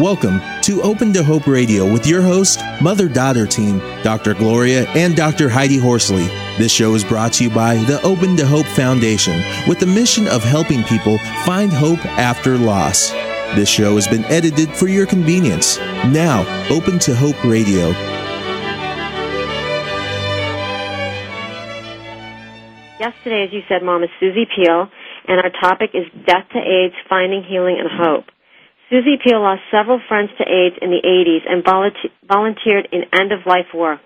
Welcome to Open to Hope Radio with your host, mother daughter team, Dr. Gloria and Dr. Heidi Horsley. This show is brought to you by the Open to Hope Foundation with the mission of helping people find hope after loss. This show has been edited for your convenience. Now, Open to Hope Radio. Yesterday, as you said, Mom, is Suzi Peel, and our topic is Death to AIDS, Finding Healing and Hope. Suzi Peel lost several friends to AIDS in the 80s and volunteered in end of life work.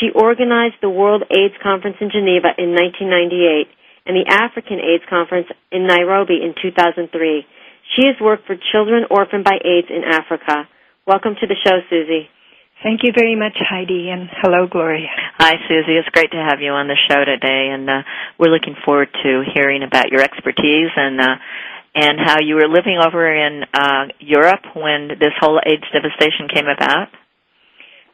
She organized the World AIDS Conference in Geneva in 1998 and the African AIDS Conference in Nairobi in 2003. She has worked for children orphaned by AIDS in Africa. Welcome to the show, Suzi. Thank you very much, Heidi, and hello, Gloria. Hi, Suzi. It's great to have you on the show today, and uh, we're looking forward to hearing about your expertise and uh, and how you were living over in uh, Europe when this whole AIDS devastation came about?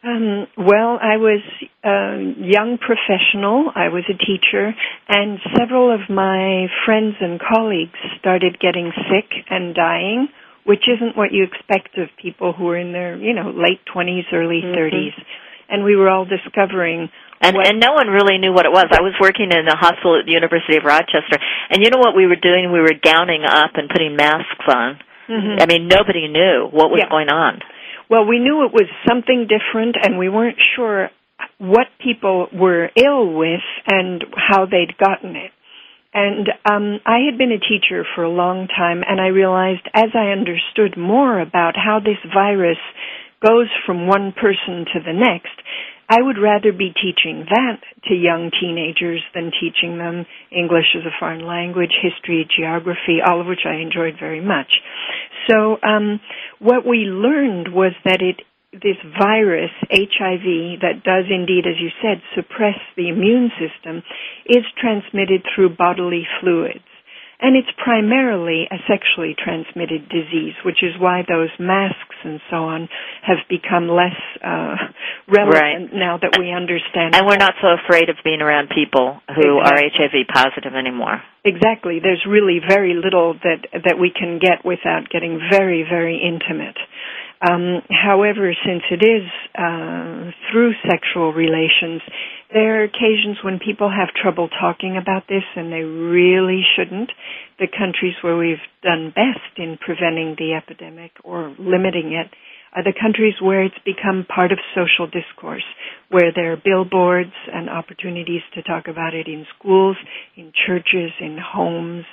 Um, well, I was a young professional. I was a teacher, and several of my friends and colleagues started getting sick and dying, which isn't what you expect of people who are in their, you know, late 20s, early mm-hmm. 30s. And we were all discovering and what? and no one really knew what it was. I was working in a hospital at the University of Rochester, and you know what we were doing? We were gowning up and putting masks on. Mm-hmm. I mean, nobody knew what was yeah. going on. Well, we knew it was something different, and we weren't sure what people were ill with and how they'd gotten it. And um, I had been a teacher for a long time, and I realized as I understood more about how this virus goes from one person to the next, I would rather be teaching that to young teenagers than teaching them English as a foreign language, history, geography, all of which I enjoyed very much. So um, what we learned was that it this virus, HIV, that does indeed, as you said, suppress the immune system, is transmitted through bodily fluids. And it's primarily a sexually transmitted disease, which is why those masks and so on have become less uh, relevant right. now that we understand. And we're not so afraid of being around people who exactly. are HIV positive anymore. Exactly. There's really very little that that we can get without getting very, very intimate. Um, however, since it is uh, through sexual relations, there are occasions when people have trouble talking about this, and they really shouldn't. The countries where we've done best in preventing the epidemic or limiting it are the countries where it's become part of social discourse, where there are billboards and opportunities to talk about it in schools, in churches, in homes,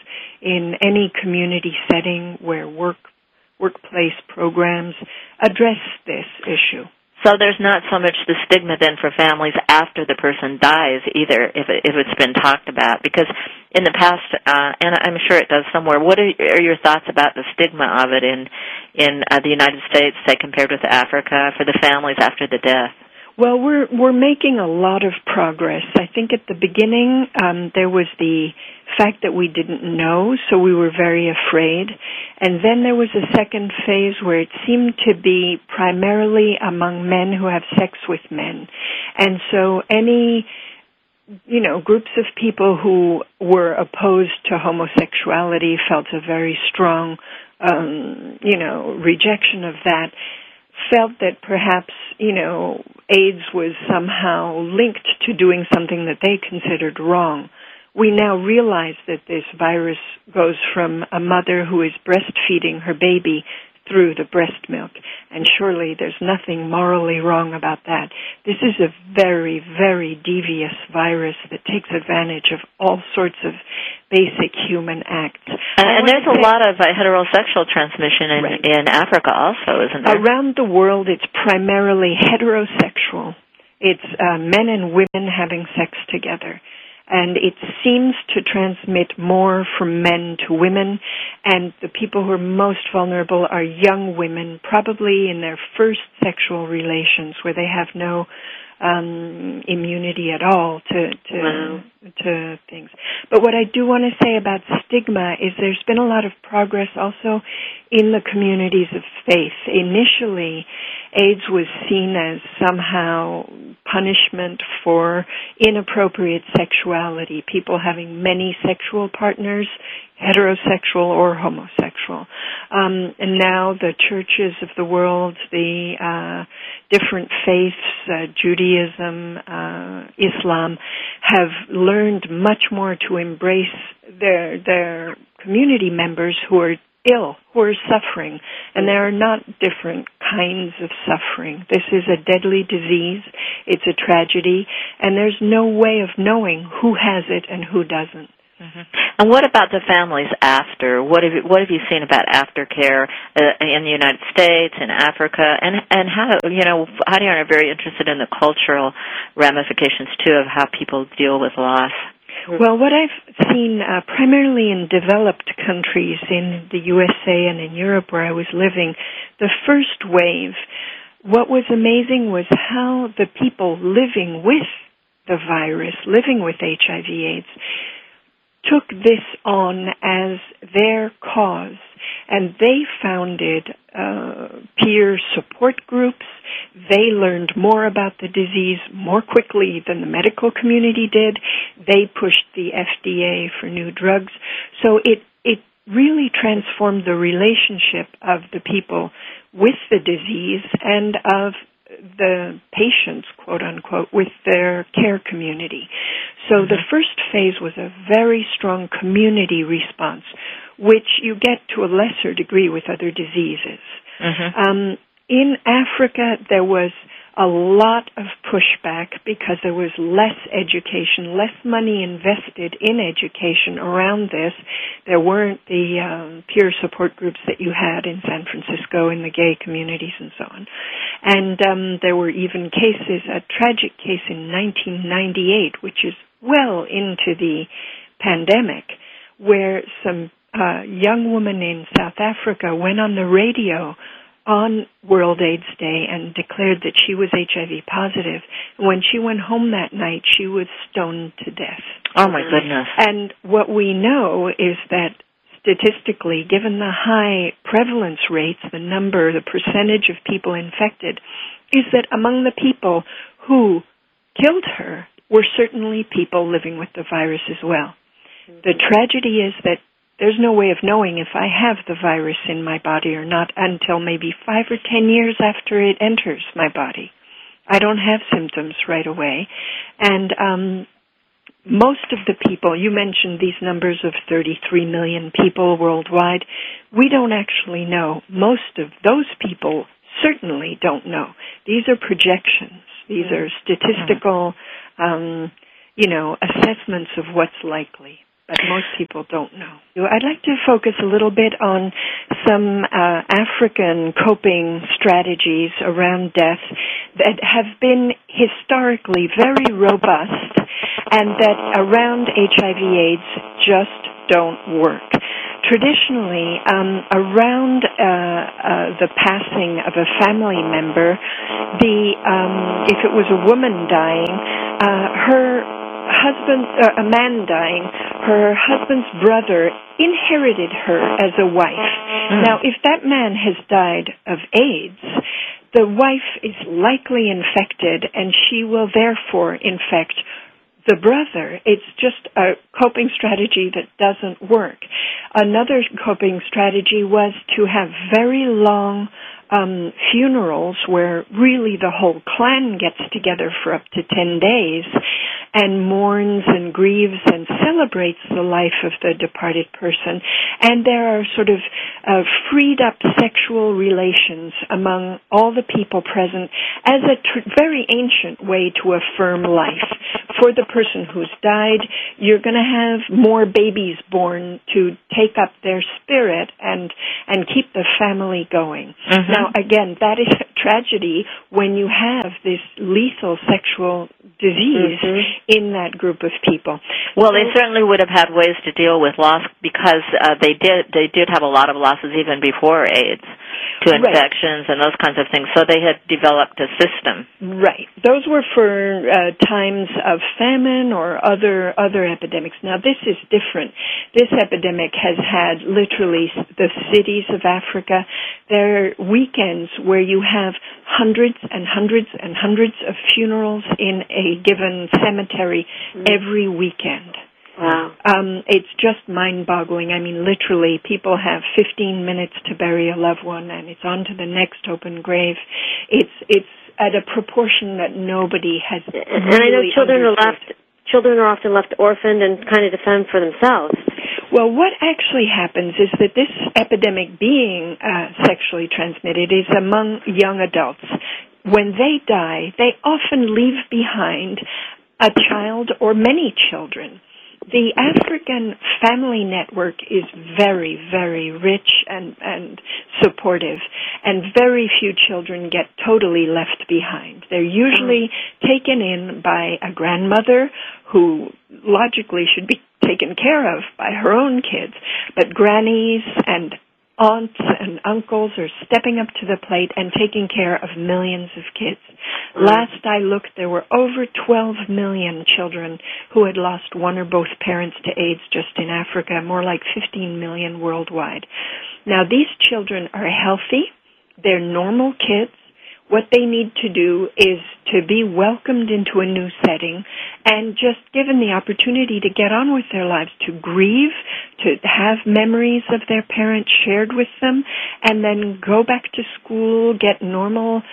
in any community setting where work workplace programs address this issue. So there's not so much the stigma then for families after the person dies either, if it, if it's been talked about. Because in the past, uh, and I'm sure it does somewhere. What are, are your thoughts about the stigma of it in in uh, the United States, say compared with Africa, for the families after the death? Well, we're we're making a lot of progress. I think at the beginning um, there was the fact that we didn't know, so we were very afraid. And then there was a second phase where it seemed to be primarily among men who have sex with men. And so any you know, groups of people who were opposed to homosexuality felt a very strong, um, you know, rejection of that. Felt that perhaps, you know, AIDS was somehow linked to doing something that they considered wrong we now realize that this virus goes from a mother who is breastfeeding her baby through the breast milk. And surely there's nothing morally wrong about that. This is a very, very devious virus that takes advantage of all sorts of basic human acts. And, and there's a lot of uh, heterosexual transmission in, right. in Africa also, isn't there? Around the world, it's primarily heterosexual. It's uh, men and women having sex together and it seems to transmit more from men to women and the people who are most vulnerable are young women probably in their first sexual relations where they have no um, immunity at all to to wow. to things. But what I do want to say about stigma is there's been a lot of progress also in the communities of faith. Initially, AIDS was seen as somehow punishment for inappropriate sexuality, people having many sexual partners, heterosexual or homosexual. Um, and now the churches of the world, the uh, different faiths, uh, Judaism, uh, Islam, have learned much more to embrace their their community members who are ill, who are suffering, and there are not different kinds of suffering. This is a deadly disease. It's a tragedy, and there's no way of knowing who has it and who doesn't. Mm-hmm. And what about the families after? What have you, what have you seen about aftercare uh, in the United States and Africa? And and how you know Heidi and I are very interested in the cultural ramifications too of how people deal with loss. Well, what I've seen uh, primarily in developed countries, in the USA and in Europe where I was living, the first wave, what was amazing was how the people living with the virus, living with HIV/AIDS, took this on as their cause and they founded uh, peer support groups. They learned more about the disease more quickly than the medical community did. They pushed the FDA for new drugs. So it, it really transformed the relationship of the people with the disease and of the patients, quote unquote, with their care community. So mm-hmm. the first phase was a very strong community response, which you get to a lesser degree with other diseases. Mm-hmm. Um, in Africa, there was a lot of pushback because there was less education, less money invested in education around this. There weren't the um, peer support groups that you had in San Francisco in the gay communities and so on. And um, there were even cases, a tragic case in 1998, which is well into the pandemic, where some uh, young woman in South Africa went on the radio on World AIDS Day and declared that she was HIV positive. When she went home that night, she was stoned to death. Oh my goodness. And what we know is that statistically, given the high prevalence rates, the number, the percentage of people infected, is that among the people who killed her were certainly people living with the virus as well. The tragedy is that there's no way of knowing if I have the virus in my body or not until maybe five or ten years after it enters my body. I don't have symptoms right away. And um, most of the people, you mentioned these numbers of 33 million people worldwide, we don't actually know. Most of those people certainly don't know. These are projections. These are statistical, um, you know, assessments of what's likely but most people don't know. I'd like to focus a little bit on some uh, African coping strategies around death that have been historically very robust and that around HIV/AIDS just don't work. Traditionally, um, around uh, uh, the passing of a family member, the um, if it was a woman dying, uh, her husband, uh, a man dying, her husband's brother inherited her as a wife. Mm. Now, if that man has died of AIDS, the wife is likely infected and she will therefore infect the brother. It's just a coping strategy that doesn't work. Another coping strategy was to have very long um, funerals where really the whole clan gets together for up to 10 days and mourns and grieves and celebrates the life of the departed person. And there are sort of uh, freed up sexual relations among all the people present as a tr- very ancient way to affirm life. For the person who's died, you're going to have more babies born to take up their spirit and and keep the family going. Mm-hmm. Now, again, that is a tragedy when you have this lethal sexual disease mm-hmm. in that group of people. Well, they certainly would have had ways to deal with loss because uh, they did they did have a lot of losses even before AIDS to infections right. and those kinds of things. So they had developed a system. Right. Those were for uh, times of famine or other other epidemics. Now this is different. This epidemic has had literally the cities of Africa. There are weekends where you have hundreds and hundreds and hundreds of funerals in a given cemetery mm. every weekend. Wow. Um, it's just mind-boggling. I mean, literally, people have 15 minutes to bury a loved one, and it's on to the next open grave. It's it's at a proportion that nobody has. And I know really children are left. Children are often left orphaned and kind of defend for themselves. Well, what actually happens is that this epidemic being uh, sexually transmitted is among young adults. When they die, they often leave behind a child or many children. The African family network is very, very rich and, and supportive, and very few children get totally left behind. They're usually taken in by a grandmother who logically should be taken care of by her own kids, but grannies and aunts and uncles are stepping up to the plate and taking care of millions of kids. Mm. Last I looked, there were over 12 million children who had lost one or both parents to AIDS just in Africa, more like 15 million worldwide. Now these children are healthy, they're normal kids, what they need to do is to be welcomed into a new setting and just given the opportunity to get on with their lives, to grieve, to have memories of their parents shared with them, and then go back to school, get normal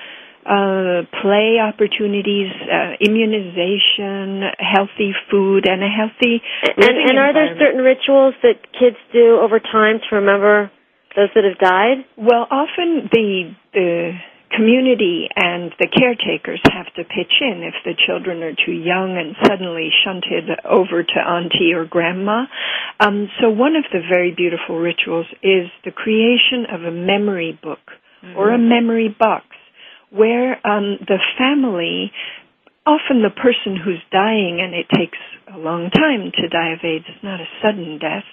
uh, play opportunities, uh, immunization, healthy food, and a healthy And, and are there certain rituals that kids do over time to remember those that have died? Well, often the the community and the caretakers have to pitch in if the children are too young and suddenly shunted over to auntie or grandma. Um, so one of the very beautiful rituals is the creation of a memory book or a memory box where um, the family often the person who's dying, and it takes a long time to die of AIDS, it's not a sudden death,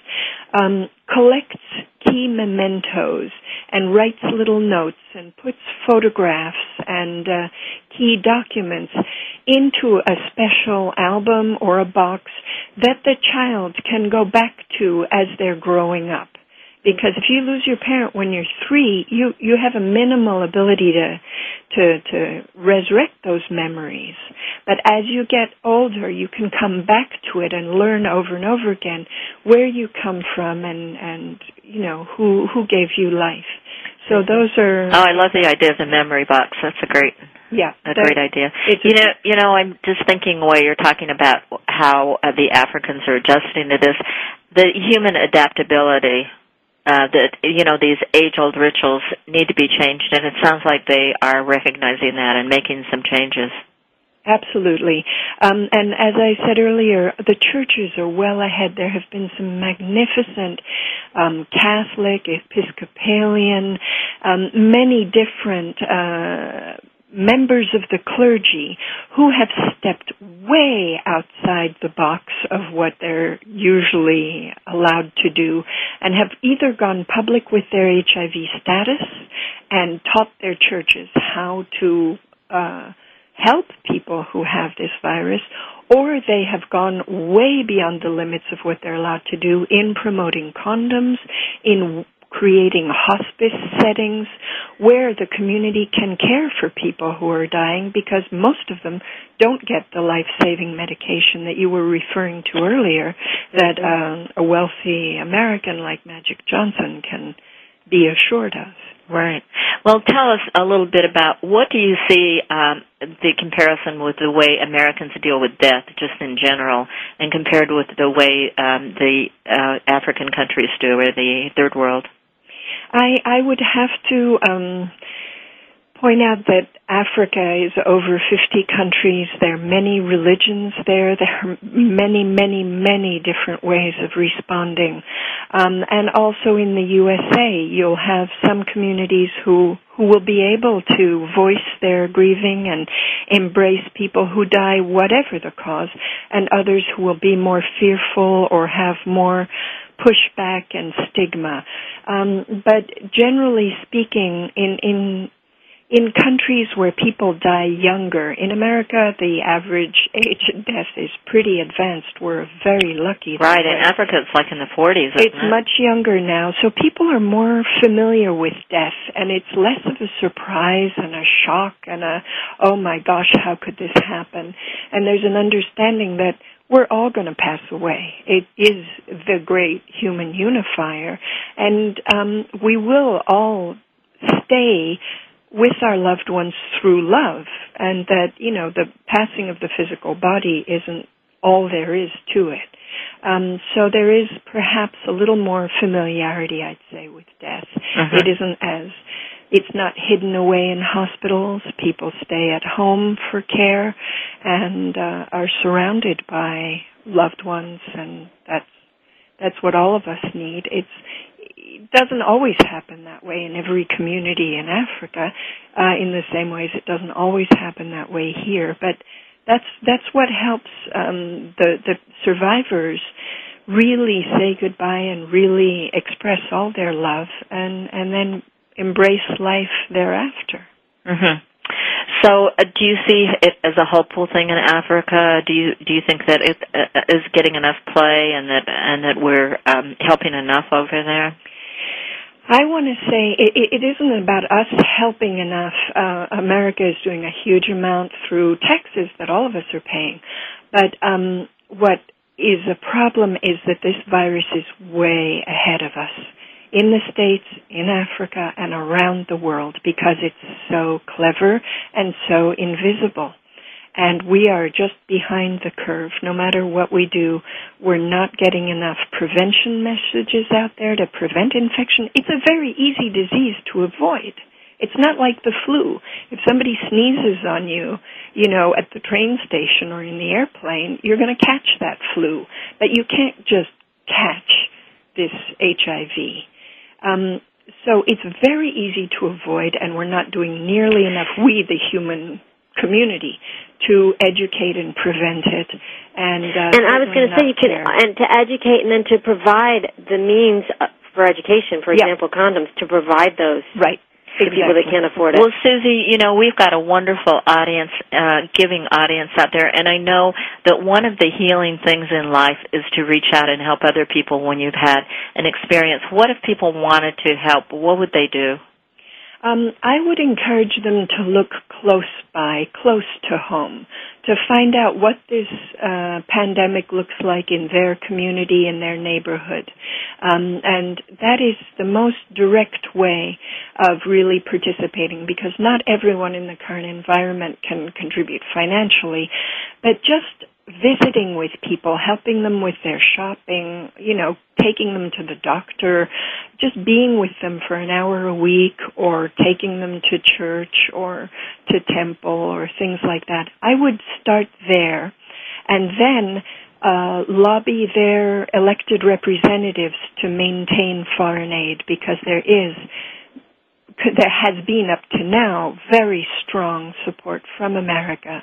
um, collects key mementos and writes little notes and puts photographs and uh, key documents into a special album or a box that the child can go back to as they're growing up. Because if you lose your parent when you're three, you you have a minimal ability to to to resurrect those memories. But as you get older, you can come back to it and learn over and over again where you come from and and you know who who gave you life. So those are Oh, I love the idea of the memory box. That's a great yeah a great idea. You know, you know, I'm just thinking while you're talking about how uh, the Africans are adjusting to this, the human adaptability. Uh, that you know these age-old rituals need to be changed, and it sounds like they are recognizing that and making some changes. Absolutely. Um, and as I said earlier, the churches are well ahead. There have been some magnificent um, Catholic, Episcopalian, um, many different uh, members of the clergy who have stepped way outside the box of what they're usually allowed to do and have either gone public with their HIV status and taught their churches how to uh, help people who have this virus, or they have gone way beyond the limits of what they're allowed to do in promoting condoms, in creating hospice settings where the community can care for people who are dying because most of them don't get the life-saving medication that you were referring to earlier that um, a wealthy American like Magic Johnson can be assured of. Right. Well, tell us a little bit about what do you see um, the comparison with the way Americans deal with death, just in general, and compared with the way um, the uh, African countries do, or the third world. I I would have to um, point out that Africa is over 50 countries. There are many religions there. There are many, many, many different ways of responding. Um, and also in the USA, you'll have some communities who who will be able to voice their grieving and embrace people who die, whatever the cause, and others who will be more fearful or have more pushback and stigma. Um, but generally speaking, in in in countries where people die younger, in America, the average age of death is pretty advanced. We're very lucky. Right. In. Africa, it's like in the 40s. Isn't It's it? much younger now, so people are more familiar with death, and it's less of a surprise and a shock and a, oh my gosh, how could this happen? And there's an understanding that we're all going to pass away. It is the great human unifier, and um, we will all stay with our loved ones through love, and that you know the passing of the physical body isn't all there is to it. Um, so there is perhaps a little more familiarity, I'd say, with death. Uh-huh. It isn't as it's not hidden away in hospitals. People stay at home for care and uh, are surrounded by loved ones, and that's that's what all of us need. It's it doesn't always happen that way in every community in Africa, uh, in the same ways it doesn't always happen that way here. But that's that's what helps um, the the survivors really say goodbye and really express all their love, and and then embrace life thereafter. Mm-hmm. So, uh, do you see it as a hopeful thing in Africa? Do you do you think that it uh, is getting enough play and that and that we're um, helping enough over there? I want to say it, it isn't about us helping enough. Uh, America is doing a huge amount through taxes that all of us are paying, but um, what is a problem is that this virus is way ahead of us in the States, in Africa, and around the world because it's so clever and so invisible. And we are just behind the curve. No matter what we do, we're not getting enough prevention messages out there to prevent infection. It's a very easy disease to avoid. It's not like the flu. If somebody sneezes on you, you know, at the train station or in the airplane, you're going to catch that flu. But you can't just catch this HIV. Um, so it's very easy to avoid, and we're not doing nearly enough, we, the human community, to educate and prevent it. And, uh, and I was going to say, you can, and to educate and then to provide the means uh, for education, for example, condoms, to provide those. Right to exactly. people that can't afford it. Well, Suzi, you know we've got a wonderful audience, uh, giving audience out there, and I know that one of the healing things in life is to reach out and help other people when you've had an experience. What if people wanted to help? What would they do? Um, I would encourage them to look close by, close to home, to find out what this uh, pandemic looks like in their community, in their neighborhood. Um, and that is the most direct way of really participating because not everyone in the current environment can contribute financially, but just visiting with people, helping them with their shopping, you know, taking them to the doctor, just being with them for an hour a week or taking them to church or to temple or things like that. I would start there and then uh, lobby their elected representatives to maintain foreign aid because there is there has been up to now very strong support from America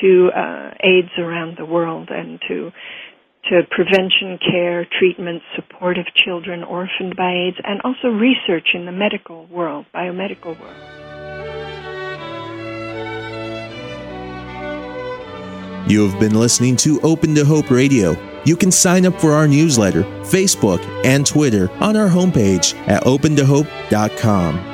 to uh, AIDS around the world and to to prevention care, treatment, support of children orphaned by AIDS, and also research in the medical world, biomedical world. You have been listening to Open to Hope Radio. You can sign up for our newsletter, Facebook, and Twitter on our homepage at opentohope.com.